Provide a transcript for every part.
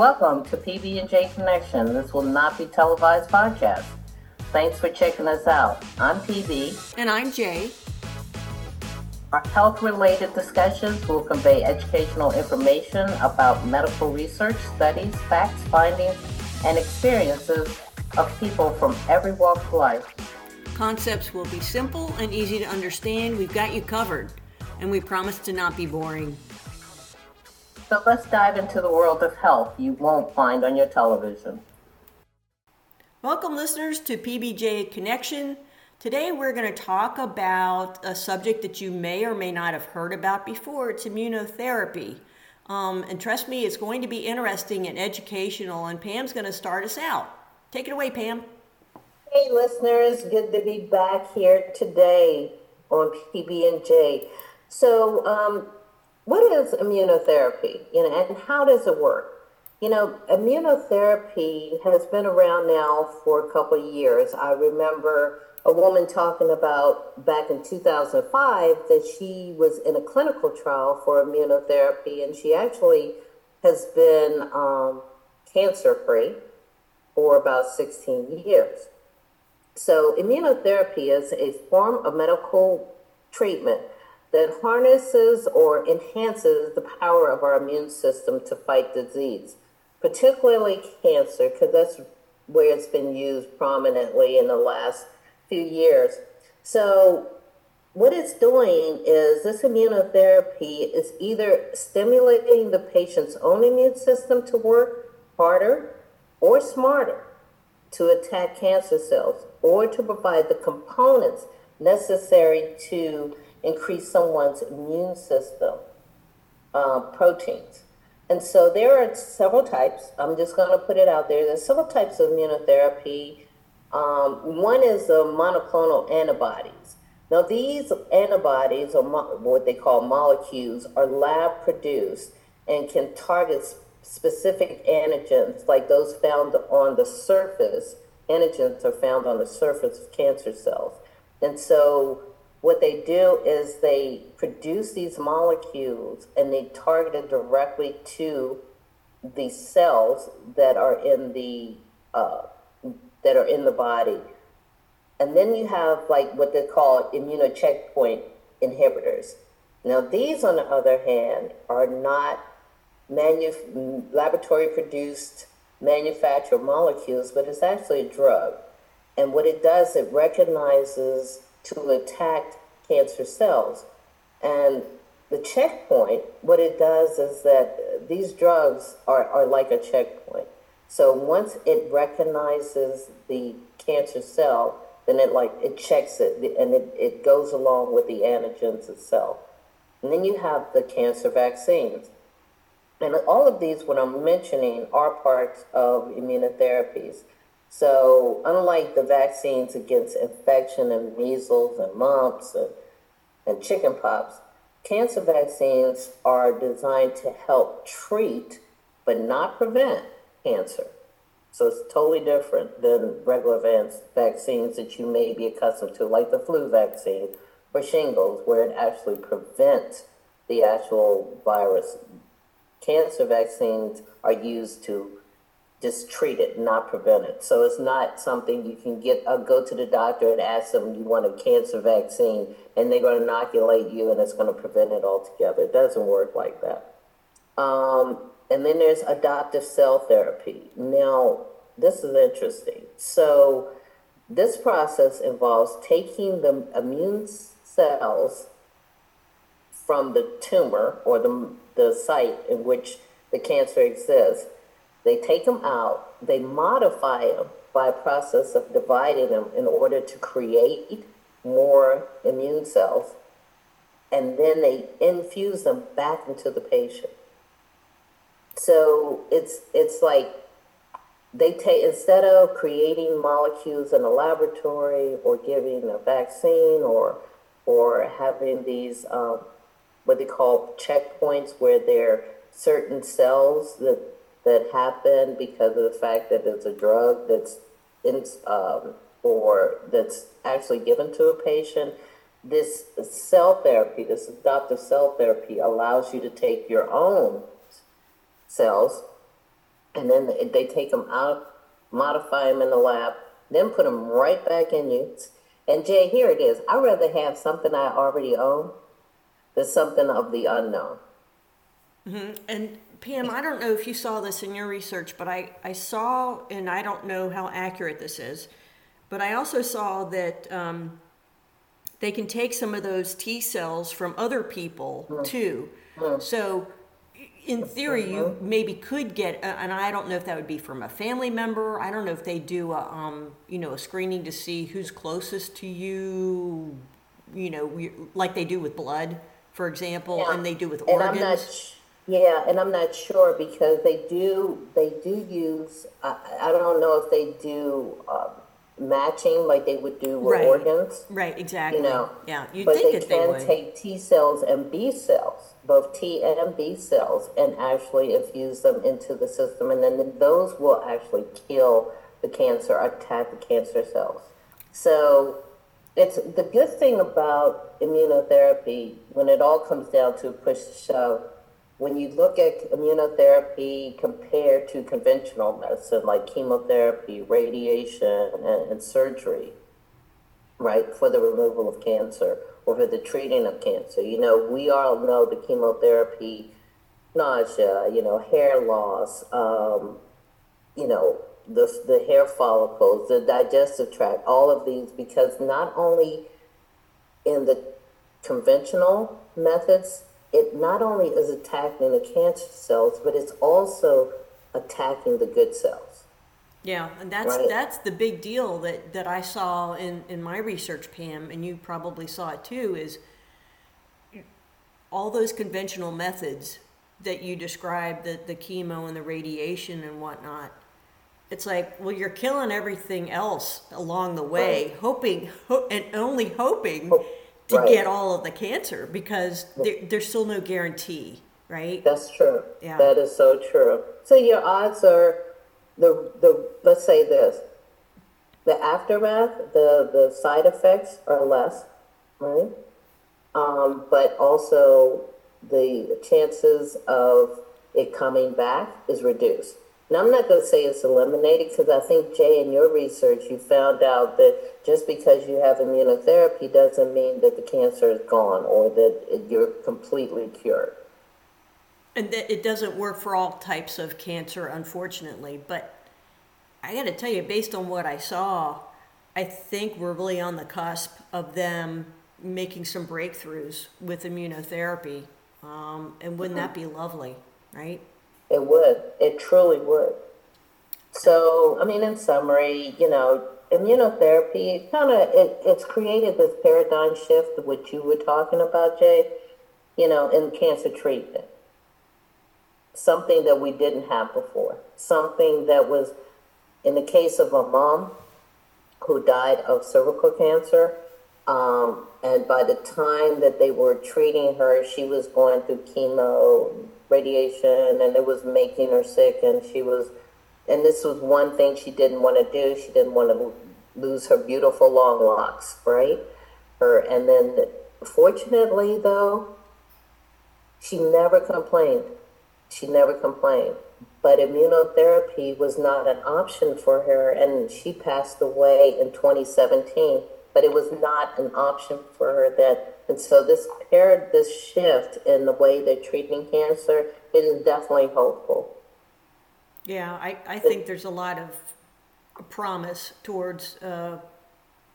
Welcome to PB&J Connection. This will not be televised podcast. Thanks for checking us out. I'm PB. And I'm Jay. Our health-related discussions will convey educational information about medical research, studies, facts, findings, and experiences of people from every walk of life. Concepts will be simple and easy to understand. We've got you covered, and we promise to not be boring. So let's dive into the world of health you won't find on your television. Welcome, listeners, to PBJ Connection. Today, we're going to talk about a subject that you may or may not have heard about before. It's immunotherapy. Um, and trust me, it's going to be interesting and educational, and Pam's going to start us out. Take it away, Pam. Hey, listeners, good to be back here today on PB&J. So, um, what is immunotherapy, you know, and how does it work? You know, immunotherapy has been around now for a couple of years. I remember a woman talking about back in 2005 that she was in a clinical trial for immunotherapy, and she actually has been um, cancer free for about 16 years. So, immunotherapy is a form of medical treatment that harnesses or enhances the power of our immune system to fight disease particularly cancer, because that's where it's been used prominently in the last few years. So, what it's doing is this immunotherapy is either stimulating the patient's own immune system to work harder or smarter to attack cancer cells or to provide the components necessary to increase someone's immune system uh, proteins. And so there are several types. I'm just going to put it out there. There's several types of immunotherapy. Um, one is the monoclonal antibodies. Now, these antibodies, or mo- what they call molecules, are lab produced and can target specific antigens, like those found on the surface. Antigens are found on the surface of cancer cells. And so what they do is they produce these molecules and they target it directly to the cells that are in the uh, that are in the body. And then you have like what they call immunocheckpoint inhibitors. Now these, on the other hand, are not manu- laboratory produced manufactured molecules, but it's actually a drug. And what it does, it recognizes to attack cancer cells. And the checkpoint, what it does is that these drugs are, are like a checkpoint. So once it recognizes the cancer cell, then it like it checks it and it, it goes along with the antigens itself. And then you have the cancer vaccines. And all of these, what I'm mentioning, are parts of immunotherapies. So, unlike the vaccines against infection and measles and mumps and, and chickenpox, cancer vaccines are designed to help treat but not prevent cancer. So, it's totally different than regular vaccines that you may be accustomed to, like the flu vaccine or shingles, where it actually prevents the actual virus. Cancer vaccines are used to just treat it, not prevent it. So it's not something you can get, uh, go to the doctor and ask them you want a cancer vaccine and they're going to inoculate you and it's going to prevent it altogether. It doesn't work like that. Um, and then there's adoptive cell therapy. Now, this is interesting. So this process involves taking the immune cells from the tumor or the, the site in which the cancer exists they take them out, they modify them by a process of dividing them in order to create more immune cells, and then they infuse them back into the patient. So it's it's like they take instead of creating molecules in a laboratory or giving a vaccine or or having these um, what they call checkpoints where there are certain cells that that happen because of the fact that it's a drug that's in, um, or that's actually given to a patient. This cell therapy, this adoptive cell therapy, allows you to take your own cells and then they- take them out, modify them in the lab, then put them right back in you. And Jay, here it is. I'd rather have something I already own than something of the unknown. And Pam, I don't know if you saw this in your research, but I, I saw, and I don't know how accurate this is, but I also saw that um, they can take some of those T cells from other people too. So, in theory, you maybe could get, uh, and I don't know if that would be from a family member. I don't know if they do a, um, you know, a screening to see who's closest to you, you know, like they do with blood, for example, Yeah. and they do with And organs. I'm not, sh- yeah, and I'm not sure because they do, they do use, I, I don't know if they do, um, matching like they would do with Right. organs. Right, exactly. you know. yeah, you'd but think they that they can would. take T cells and B cells, both T and B cells, and actually infuse them into the system, and then those will actually kill the cancer, attack the cancer cells. So it's the good thing about immunotherapy when it all comes down to push shove. When you look at immunotherapy compared to conventional medicine like chemotherapy, radiation, and, and surgery, right, for the removal of cancer or for the treating of cancer. You know, we all know the chemotherapy, nausea, you know, hair loss, um, you know, the, the hair follicles, the digestive tract, all of these, because not only in the conventional methods, it not only is attacking the cancer cells, but it's also attacking the good cells. Yeah, and that's Right. that's the big deal that that I saw in in my research, Pam, and you probably saw it too. Is all those conventional methods that you described, the the chemo and the radiation and whatnot. It's like, well, you're killing everything else along the way, Right. hoping ho- and only hoping to right. get all of the cancer because there, there's still no guarantee, right? That's true. Yeah. That is so true. So your odds are the the let's say this. The aftermath, the the side effects are less, right? Um, but also the chances of it coming back is reduced. Now I'm not going to say it's eliminated because I think Jay, in your research, you found out that just because you have immunotherapy doesn't mean that the cancer is gone or that you're completely cured. And that it doesn't work for all types of cancer, unfortunately. But I got to tell you, based on what I saw, I think we're really on the cusp of them making some breakthroughs with immunotherapy. Um, and wouldn't that be lovely, right? It would. It truly would. So, I mean, in summary, you know, immunotherapy kind of it, it's created this paradigm shift, which you were talking about, Jay. You know, in cancer treatment, something that we didn't have before, something that was, in the case of a mom who died of cervical cancer, um, and by the time that they were treating her, she was going through chemo, radiation, and it was making her sick. And she was, and this was one thing she didn't want to do. She didn't want to lose her beautiful long locks, right? Her, and then, fortunately, though, she never complained. She never complained. But immunotherapy was not an option for her, and she passed away in 2017. But it was not an option for her then. And so this paradigm shift in the way they're treating cancer, it is definitely hopeful. Yeah, I, I think there's a lot of promise towards, uh,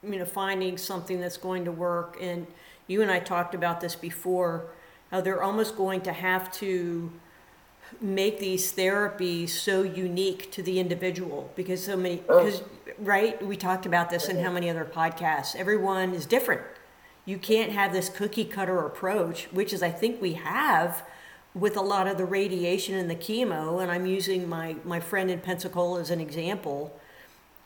you know, finding something that's going to work. And you and I talked about this before, how they're almost going to have to make these therapies so unique to the individual because so many, because, right? We talked about this in how many other podcasts. Everyone is different. You can't have this cookie cutter approach, which is, I think, we have with a lot of the radiation and the chemo. And I'm using my, my friend in Pensacola as an example.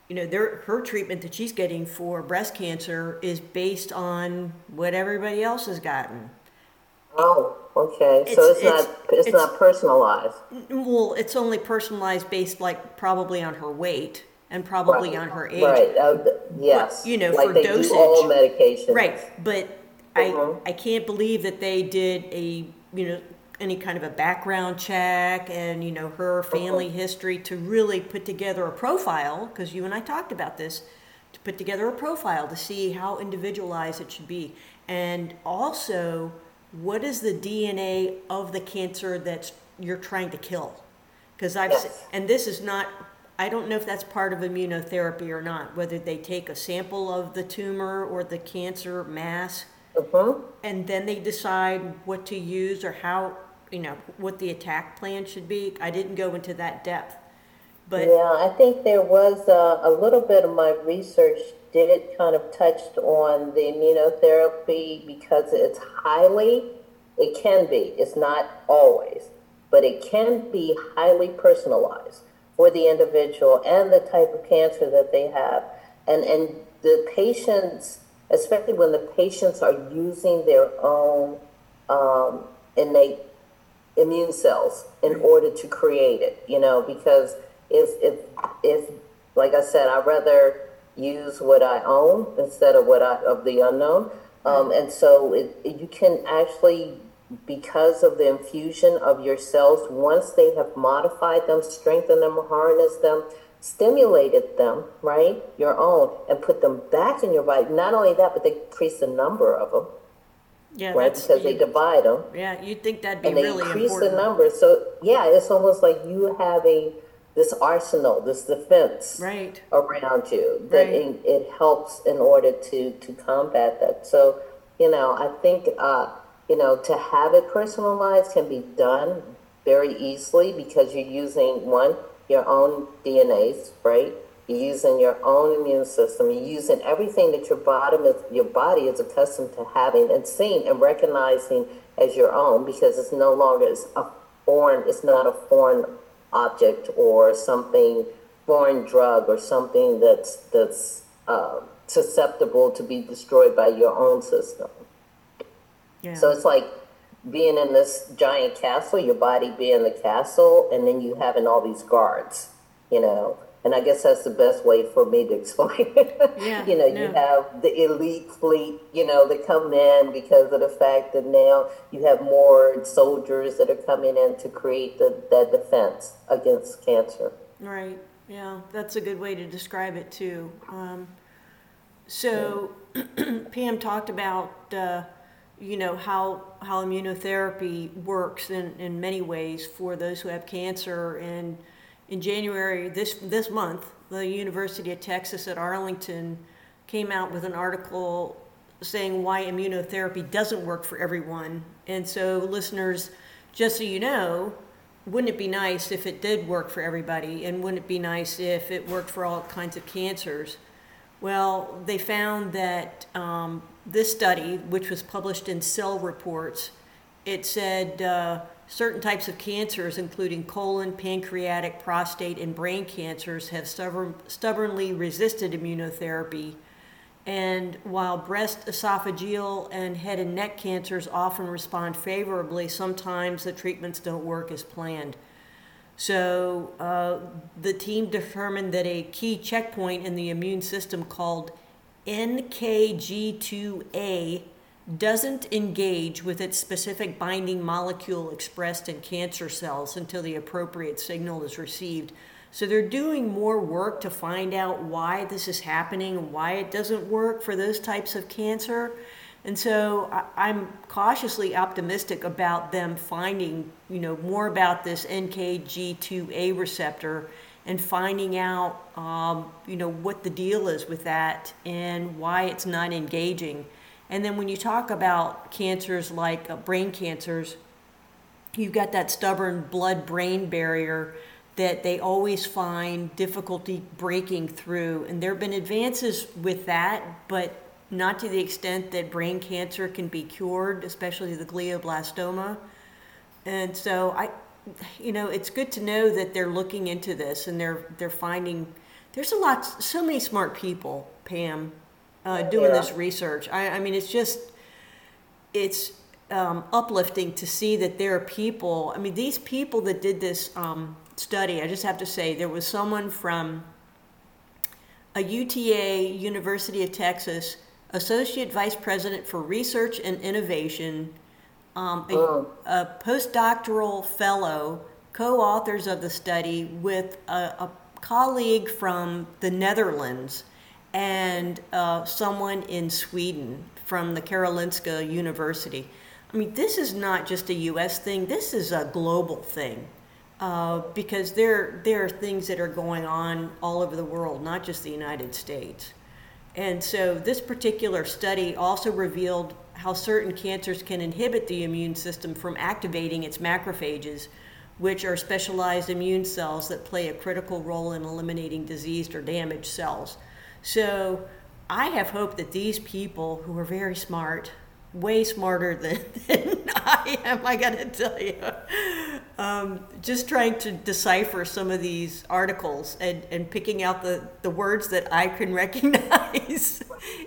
You know, their, her treatment that she's getting for breast cancer is based on what everybody else has gotten. Oh, okay. so It's- it's, not it's- it's, it's- not personalized. Well, it's only personalized based like probably on her weight and probably on her age. Right. Uh, yes. you know, like for dosage. do all medications. Right, but. I I can't believe that they did a you know any kind of a background check and you know her family history to really put together a profile because you and I talked about this to put together a profile to see how individualized it should be and also what is the DNA of the cancer that you're trying to kill because I've Yes. and this is not I don't know if that's part of immunotherapy or not whether they take a sample of the tumor or the cancer mass Mhm. and then they decide what to use or how you know what the attack plan should be. I didn't go into that depth but Yeah, I think there was a, a little bit of my research did it kind of touched on the immunotherapy because it's highly, it can be, it's not always, but it can be highly personalized for the individual and the type of cancer that they have. And, and the patients, especially when the patients are using their own um, innate immune cells in order to create it, you know, because if, if, if, like I said, I'd rather use what I own instead of what I, of the unknown. Um, and so it, it- you can actually, because of the infusion of your cells, once they have modified them, strengthened them, harnessed them, stimulated them, right, your own, and put them back in your body. Not only that, but they increase the number of them, yeah right, because they divide them yeah you'd think that'd be and they really increase important the number. So yeah, it's almost like you have a this arsenal, this defense right around you that Right. it, it helps in order to to combat that. So you know, I think uh, you know to have it personalized can be done very easily because you're using one your own DNAs, right? You're using your own immune system. You're using everything that your body is, your body is accustomed to having and seeing and recognizing as your own because it's no longer it's a foreign. It's not a foreign object or something foreign drug or something that's that's uh, susceptible to be destroyed by your own system. Yeah So it's like being in this giant castle, your body being the castle, and then you having all these guards, you know. And I guess that's the best way for me to explain it. Yeah, you know, you have the elite fleet, you know, that come in because of the fact that now you have more soldiers that are coming in to create the, that defense against cancer. Right. Yeah, that's a good way to describe it too. Um, so Pam talked about uh, you know how how immunotherapy works in, in many ways for those who have cancer. And in January this this month, the University of Texas at Arlington came out with an article saying why immunotherapy doesn't work for everyone. And so, listeners, just so you know, wouldn't it be nice if it did work for everybody? And wouldn't it be nice if it worked for all kinds of cancers? Well, they found that um, this study, which was published in Cell Reports, it said uh, certain types of cancers, including colon, pancreatic, prostate, and brain cancers, have stubborn, stubbornly resisted immunotherapy. And while breast, esophageal, and head and neck cancers often respond favorably, sometimes the treatments don't work as planned. So uh, the team determined that a key checkpoint in the immune system called NKG2A doesn't engage with its specific binding molecule expressed in cancer cells until the appropriate signal is received. So they're doing more work to find out why this is happening and why it doesn't work for those types of cancer. And so I'm cautiously optimistic about them finding, you know, more about this NKG2A receptor and finding out, um, you know, what the deal is with that and why it's not engaging. And then when you talk about cancers like uh, brain cancers, you've got that stubborn blood brain barrier that they always find difficulty breaking through. And there have been advances with that, but not to the extent that brain cancer can be cured, especially the glioblastoma. And so I, you know, it's good to know that they're looking into this and they're they're finding there's a lot, so many smart people, Pam, uh, doing Yeah. this research. I, I mean, it's just it's um, uplifting to see that there are people. I mean, these people that did this um, study, I just have to say, there was someone from a UTA, University of Texas, Associate Vice President for Research and Innovation, um, a, a postdoctoral fellow, co authors of the study with a, a colleague from the Netherlands and uh, someone in Sweden from the Karolinska University. I mean, this is not just a U.S. thing. This is a global thing uh, because there there are things that are going on all over the world, not just the United States. And so, this particular study also revealed how certain cancers can inhibit the immune system from activating its macrophages, which are specialized immune cells that play a critical role in eliminating diseased or damaged cells. So, I have hope that these people who are very smart, way smarter than, than I am, I gotta tell you, um, just trying to decipher some of these articles and, and picking out the, the words that I can recognize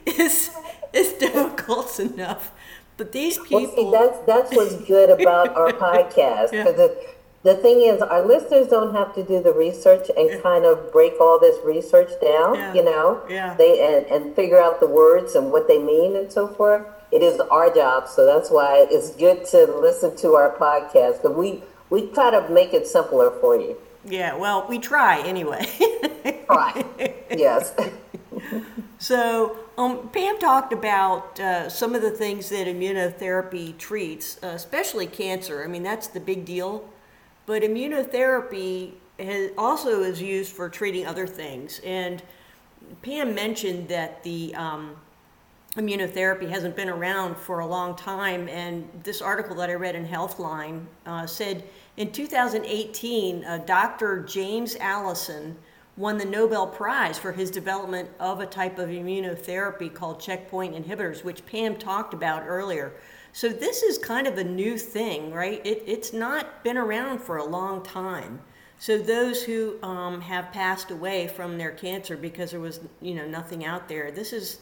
is, is difficult enough. But these people. Well, see, that's, that's what's good about our podcast. Yeah. Because the, the thing is, our listeners don't have to do the research and kind of break all this research down, Yeah. you know? Yeah. They and, and figure out the words and what they mean and so forth. It is our job, so that's why it's good to listen to our podcast. But we we try to make it simpler for you. Yeah, well, we try anyway. Right. yes. So, um, Pam talked about uh, some of the things that immunotherapy treats, uh, especially cancer. I mean, that's the big deal. But immunotherapy has, also is used for treating other things. And Pam mentioned that the um, immunotherapy hasn't been around for a long time. And this article that I read in Healthline uh, said in 2018, uh, Dr. James Allison won the Nobel Prize for his development of a type of immunotherapy called checkpoint inhibitors, which Pam talked about earlier. So this is kind of a new thing, right? It, it's not been around for a long time. So those who um, have passed away from their cancer because there was, you know, nothing out there, this is,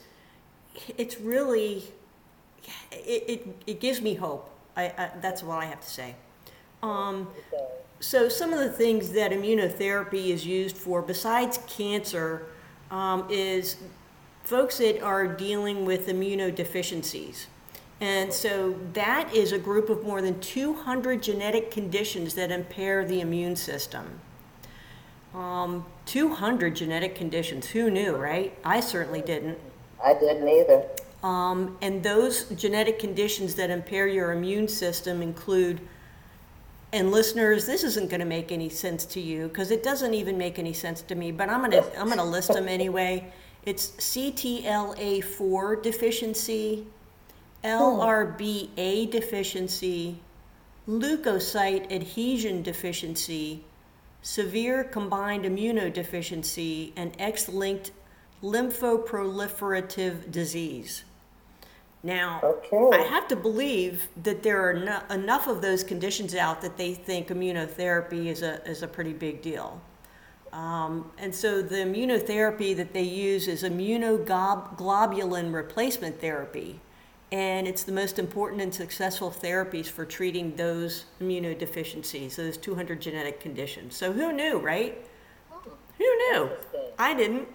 it's really, it, it, it gives me hope. I, I, that's what I have to say. Um, so some of the things that immunotherapy is used for, besides cancer, um, is folks that are dealing with immunodeficiencies. And so that is a group of more than 200 genetic conditions that impair the immune system. Um, 200 genetic conditions. Who knew, right? I certainly didn't. I didn't either. Um, and those genetic conditions that impair your immune system include, and listeners, this isn't going to make any sense to you because it doesn't even make any sense to me, but I'm going to I'm to list them anyway. It's CTLA4 deficiency, LRBA deficiency, leukocyte adhesion deficiency, severe combined immunodeficiency, and X-linked lymphoproliferative disease. Now, Okay. I have to believe that there are no, enough of those conditions out that they think immunotherapy is a, is a pretty big deal. Um, and so the immunotherapy that they use is immunoglobulin replacement therapy. And it's the most important and successful therapies for treating those immunodeficiencies, those 200 genetic conditions. So who knew, right? Who knew? I didn't.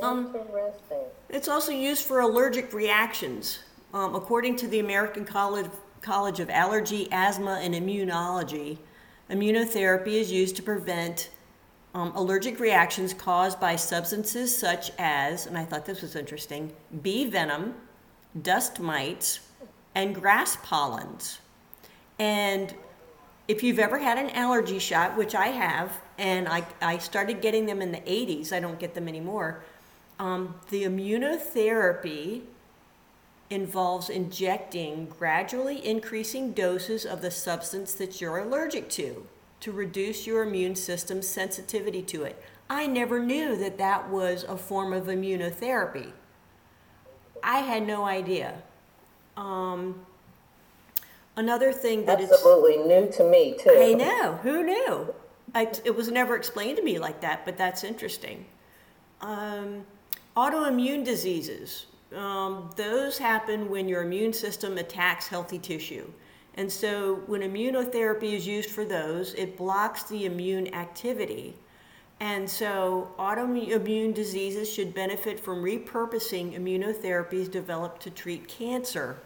Um, Interesting. It's also used for allergic reactions. Um, according to the American College, College of Allergy, Asthma, and Immunology, immunotherapy is used to prevent um, allergic reactions caused by substances such as, and I thought this was interesting, bee venom, dust mites, and grass pollens. And if you've ever had an allergy shot, which I have, and I, I started getting them in the 80s, I don't get them anymore. Um, the immunotherapy involves injecting gradually increasing doses of the substance that you're allergic to to reduce your immune system's sensitivity to it. I never knew that that was a form of immunotherapy. I had no idea. Um, another thing that. Absolutely new to me too. I know. Who knew? I, it was never explained to me like that, but that's interesting. Um, autoimmune diseases. Um, those happen when your immune system attacks healthy tissue. And so when immunotherapy is used for those, it blocks the immune activity. And so autoimmune diseases should benefit from repurposing immunotherapies developed to treat cancer.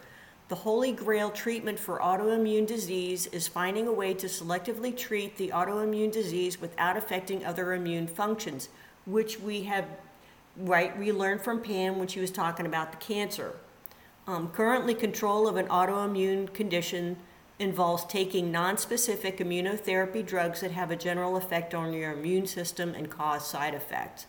The holy grail treatment for autoimmune disease is finding a way to selectively treat the autoimmune disease without affecting other immune functions, which we have, right, we learned from Pam when she was talking about the cancer. Um, currently, control of an autoimmune condition involves taking nonspecific immunotherapy drugs that have a general effect on your immune system and cause side effects.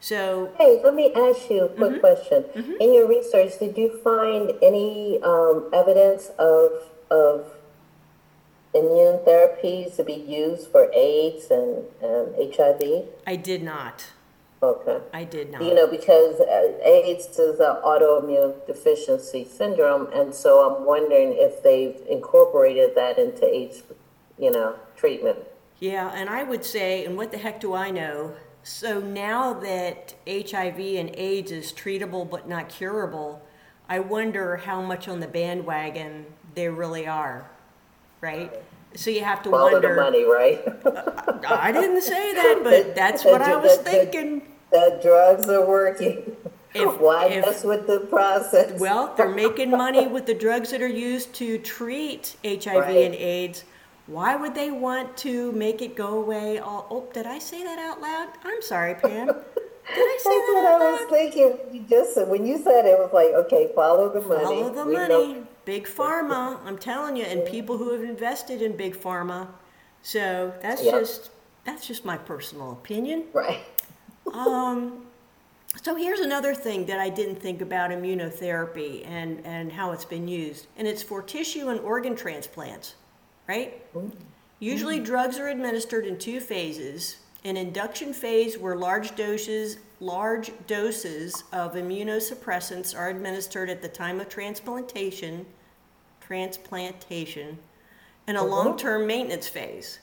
So, Hey, let me ask you a quick question. In your research, did you find any um, evidence of of immune therapies to be used for AIDS and, and HIV? I did not. Okay. I did not. You know, because uh, AIDS is an autoimmune deficiency syndrome, and so I'm wondering if they've incorporated that into AIDS, you know, treatment. Yeah, and I would say, and what the heck do I know? So now that HIV and AIDS is treatable but not curable, I wonder how much on the bandwagon they really are, right? So you have to Follow wonder. the money, right? I didn't say that, but that's what I was thinking. The drugs are working. If- Why if- mess with the process? Well, they're making money with the drugs that are used to treat HIV Right. and AIDS. Why would they want to make it go away? All, oh, did I say that out loud? I'm sorry, Pam. Did I That's say that what out I was loud? thinking. You just said when you said it, it was like, okay, follow the money. Follow the We money. know- Big pharma, I'm telling you, and people who have invested in big pharma. So that's Yep. just that's just my personal opinion. Right. Um, so here's another thing that I didn't think about immunotherapy and, and how it's been used. And it's for tissue and organ transplants, right? Oh. Usually mm. drugs are administered in two phases. An induction phase where large doses large doses of immunosuppressants are administered at the time of transplantation transplantation and a uh-huh. long-term maintenance phase.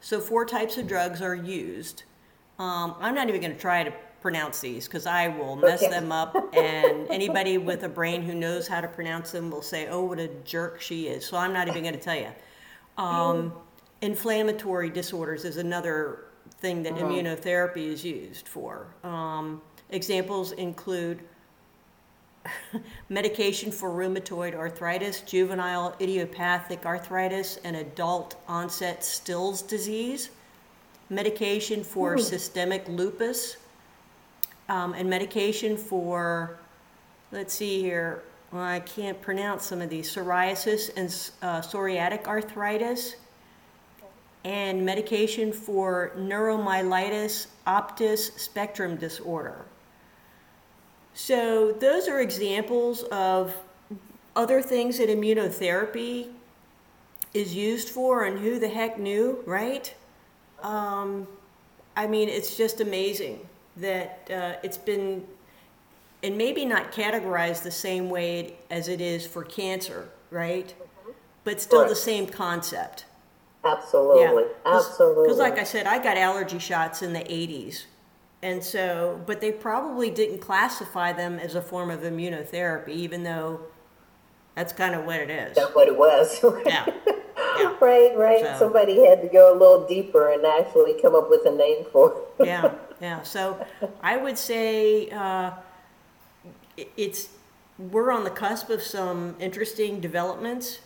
So four types of drugs are used. Um, I'm not even going to try to pronounce these because I will mess Okay. them up, and anybody with a brain who knows how to pronounce them will say, "Oh, what a jerk she is." So I'm not even going to tell you. Um, inflammatory disorders is another thing that immunotherapy is used for. Um, examples include medication for rheumatoid arthritis, juvenile idiopathic arthritis, and adult onset Still's disease, medication for systemic lupus, um, and medication for, let's see here, well, I can't pronounce some of these, psoriasis and uh, psoriatic arthritis, and medication for neuromyelitis optic spectrum disorder. So those are examples of other things that immunotherapy is used for, and who the heck knew, right? Um, I mean, it's just amazing that uh, it's been, and maybe not categorized the same way as it is for cancer, right? But still the same concept. Absolutely. Absolutely. Because, like I said, I got allergy shots in the 80s. And so, but they probably didn't classify them as a form of immunotherapy, even though that's kind of what it is. That's what it was. Yeah. Yeah. right, right. So- Somebody had to go a little deeper and actually come up with a name for it. yeah, yeah. So I would say uh, it's we're on the cusp of some interesting developments,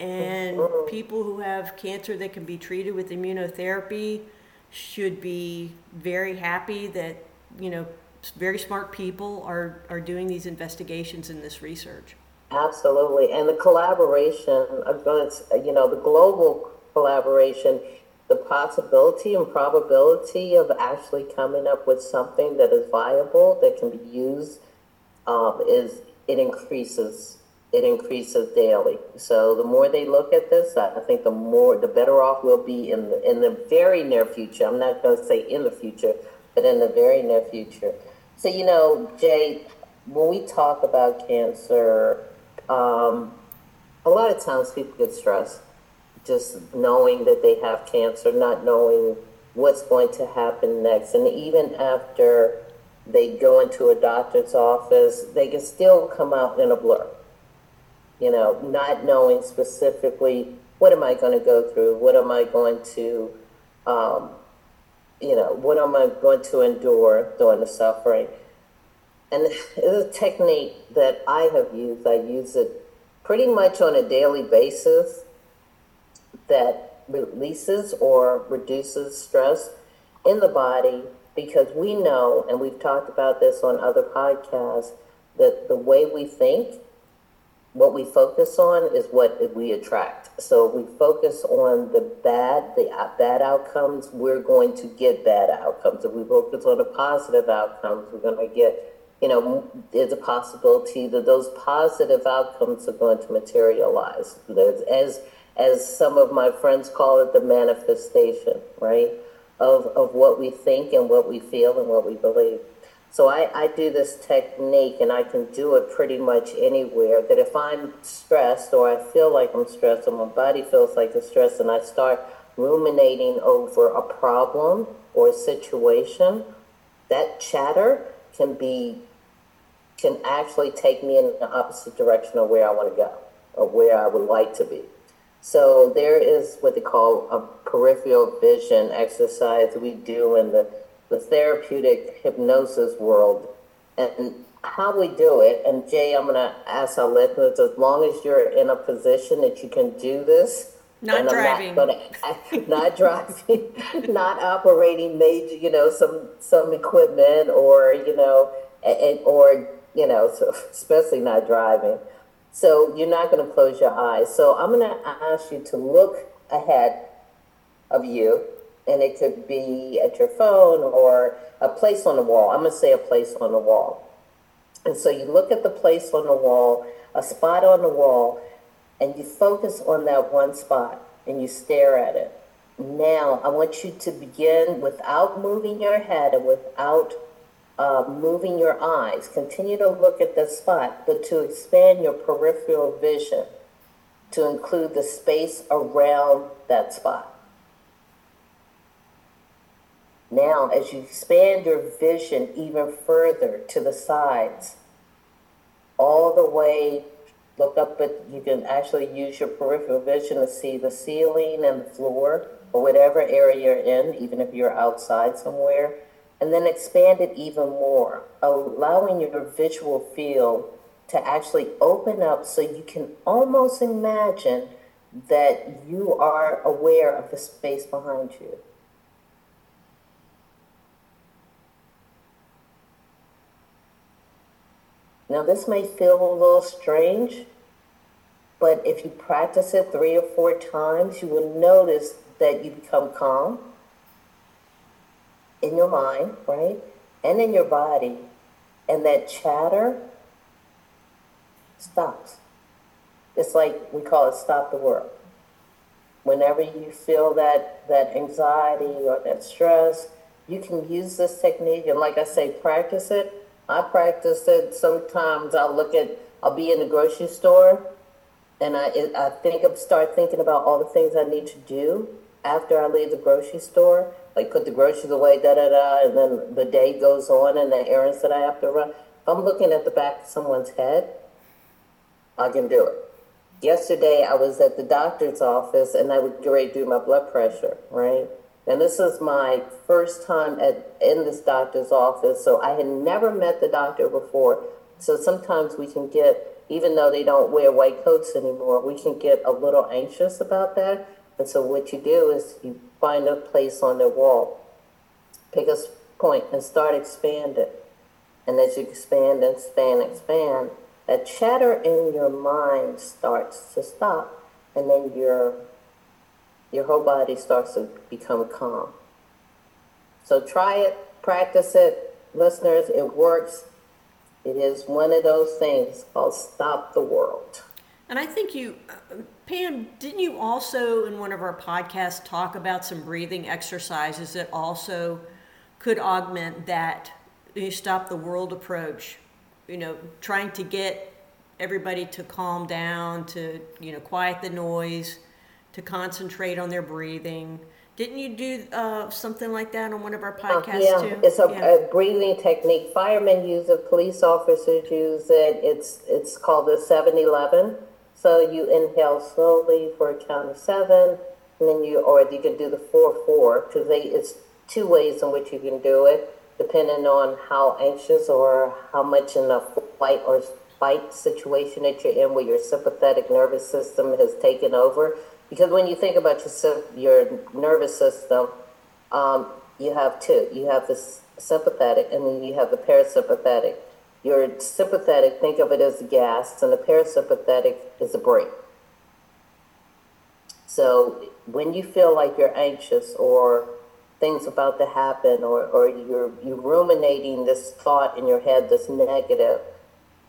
and people who have cancer that can be treated with immunotherapy should be very happy that you know very smart people are are doing these investigations and this research. Absolutely. And the collaboration, you know, the global collaboration, the possibility and probability of actually coming up with something that is viable, that can be used, um, is, it increases, it increases daily. So the more they look at this, I I think the more, the better off we'll be in the, in the very near future. I'm not going to say in the future, but in the very near future. So, you know, Jay, when we talk about cancer, um, a lot of times people get stressed just knowing that they have cancer, not knowing what's going to happen next. And even after they go into a doctor's office, they can still come out in a blur. You know, not knowing specifically what am I going to go through, what am I going to, um, you know, what am I going to endure during the suffering. And it's a technique that I have used. I use it pretty much on a daily basis that releases or reduces stress in the body because we know, and we've talked about this on other podcasts, that the way we think, what we focus on is what we attract. So we focus on the bad, the bad outcomes, we're going to get bad outcomes. If we focus on the positive outcomes, we're going to get you know, there's a possibility that those positive outcomes are going to materialize. As as some of my friends call it, the manifestation, right, of of what we think and what we feel and what we believe. So I, I do this technique and I can do it pretty much anywhere. That if I'm stressed or I feel like I'm stressed or my body feels like it's stressed and I start ruminating over a problem or a situation, that chatter can be can actually take me in the opposite direction of where I want to go or where I would like to be. So there is what they call a peripheral vision exercise we do in the, the therapeutic hypnosis world. And how we do it, and Jay, I'm going to ask our listeners, as long as you're in a position that you can do this, not driving. Not, gonna, not driving, not operating major, you know, some some equipment or you know, and, or you know, so especially not driving. So you're not going to close your eyes. So I'm going to ask you to look ahead of you, and it could be at your phone or a place on the wall. I'm going to say a place on the wall. And so you look at the place on the wall, a spot on the wall, and you focus on that one spot and you stare at it. Now, I want you to begin without moving your head and without uh, moving your eyes. Continue to look at the spot, but to expand your peripheral vision to include the space around that spot. Now, as you expand your vision even further to the sides, all the way, look up at, you can actually use your peripheral vision to see the ceiling and the floor or whatever area you're in, even if you're outside somewhere and then expand it even more, allowing your visual field to actually open up so you can almost imagine that you are aware of the space behind you. Now, this may feel a little strange, but if you practice it three or four times, you will notice that you become calm in your mind, right? And in your body. And that chatter stops. It's like we call it stop the world. Whenever you feel that, that anxiety or that stress, you can use this technique. And like I say, practice it. I practice it. Sometimes I'll look at, I'll be in the grocery store and I, I think, I'll start thinking about all the things I need to do after I leave the grocery store like put the groceries away, da da da, and then the day goes on and the errands that I have to run. If I'm looking at the back of someone's head, I can do it. Yesterday, I was at the doctor's office and I would get ready to do my blood pressure, right? And this is my first time at in this doctor's office, so I had never met the doctor before. So sometimes we can get, even though they don't wear white coats anymore, we can get a little anxious about that. And so what you do is you find a place on the wall, pick a point and start expanding. And as you expand and expand expand, that chatter in your mind starts to stop and then your your whole body starts to become calm. So try it, practice it. Listeners, it works. It is one of those things called stop the world. And I think you, uh, Pam, didn't you also in one of our podcasts talk about some breathing exercises that also could augment that you stop the world approach? You know, trying to get everybody to calm down, to, you know, quiet the noise, to concentrate on their breathing. Didn't you do uh, something like that on one of our podcasts uh, yeah. too? It's a, yeah. a, breathing technique. Firemen use it. Police officers use it. It's it's called the seven eleven so you inhale slowly for a count of seven, and then you, or you can do the four four because it's two ways in which you can do it, depending on how anxious or how much in a flight or fight situation that you're in where your sympathetic nervous system has taken over. Because when you think about your, your nervous system, um, you have two. You have the sympathetic and then you have the parasympathetic. Your sympathetic, think of it as gas, and the parasympathetic is a brake. So when you feel like you're anxious or things about to happen or, or you're, you're ruminating this thought in your head that's negative,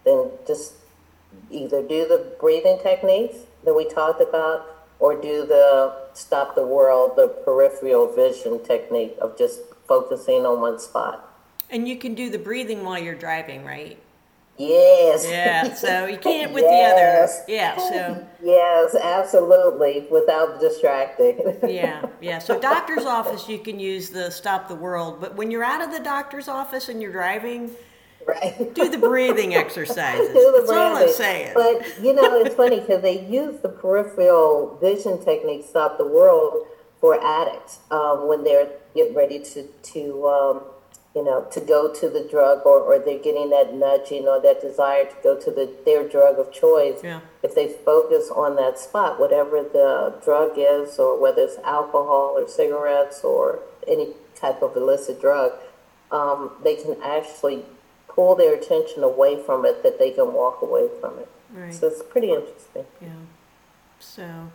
then just either do the breathing techniques that we talked about or do the stop the world, the peripheral vision technique of just focusing on one spot. And you can do the breathing while you're driving, right? Yes. Yeah, so you can't with yes. the other. Yeah, so. Yes, absolutely, without distracting. yeah, yeah. So, doctor's office, you can use the stop the world, but when you're out of the doctor's office and you're driving, right. do the breathing exercises. do the That's breathing. all I'm saying. But, you know, it's funny because they use the peripheral vision technique, stop the world, for addicts um, when they're getting ready to, to um, you know, to go to the drug or, or they're getting that nudging or that desire to go to the their drug of choice. Yeah. If they focus on that spot, whatever the drug is, or whether it's alcohol or cigarettes or any type of illicit drug, um, they can actually pull their attention away from it that they can walk away from it. Right. So it's pretty interesting. Yeah. So,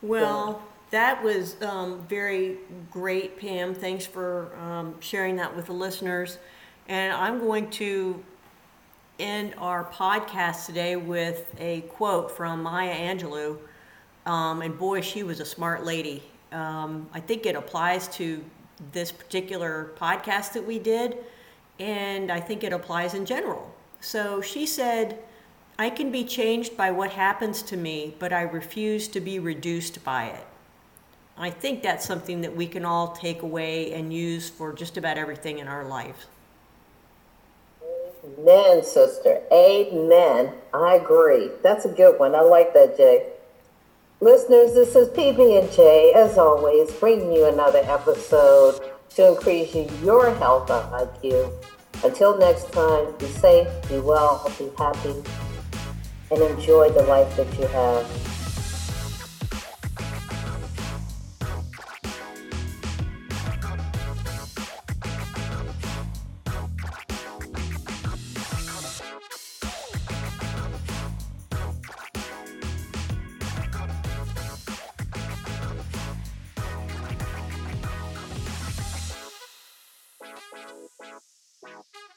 well, that was um, very great, Pam. Thanks for um, sharing that with the listeners. And I'm going to end our podcast today with a quote from Maya Angelou. Um, and boy, she was a smart lady. Um, I think it applies to this particular podcast that we did, and I think it applies in general. So she said, I can be changed by what happens to me, but I refuse to be reduced by it. I think that's something that we can all take away and use for just about everything in our life. Amen, sister. Amen. I agree. That's a good one. I like that, Jay. Listeners, this is PB and J, as always, bringing you another episode to increase your health IQ. Until next time, be safe, be well, be happy, and enjoy the life that you have.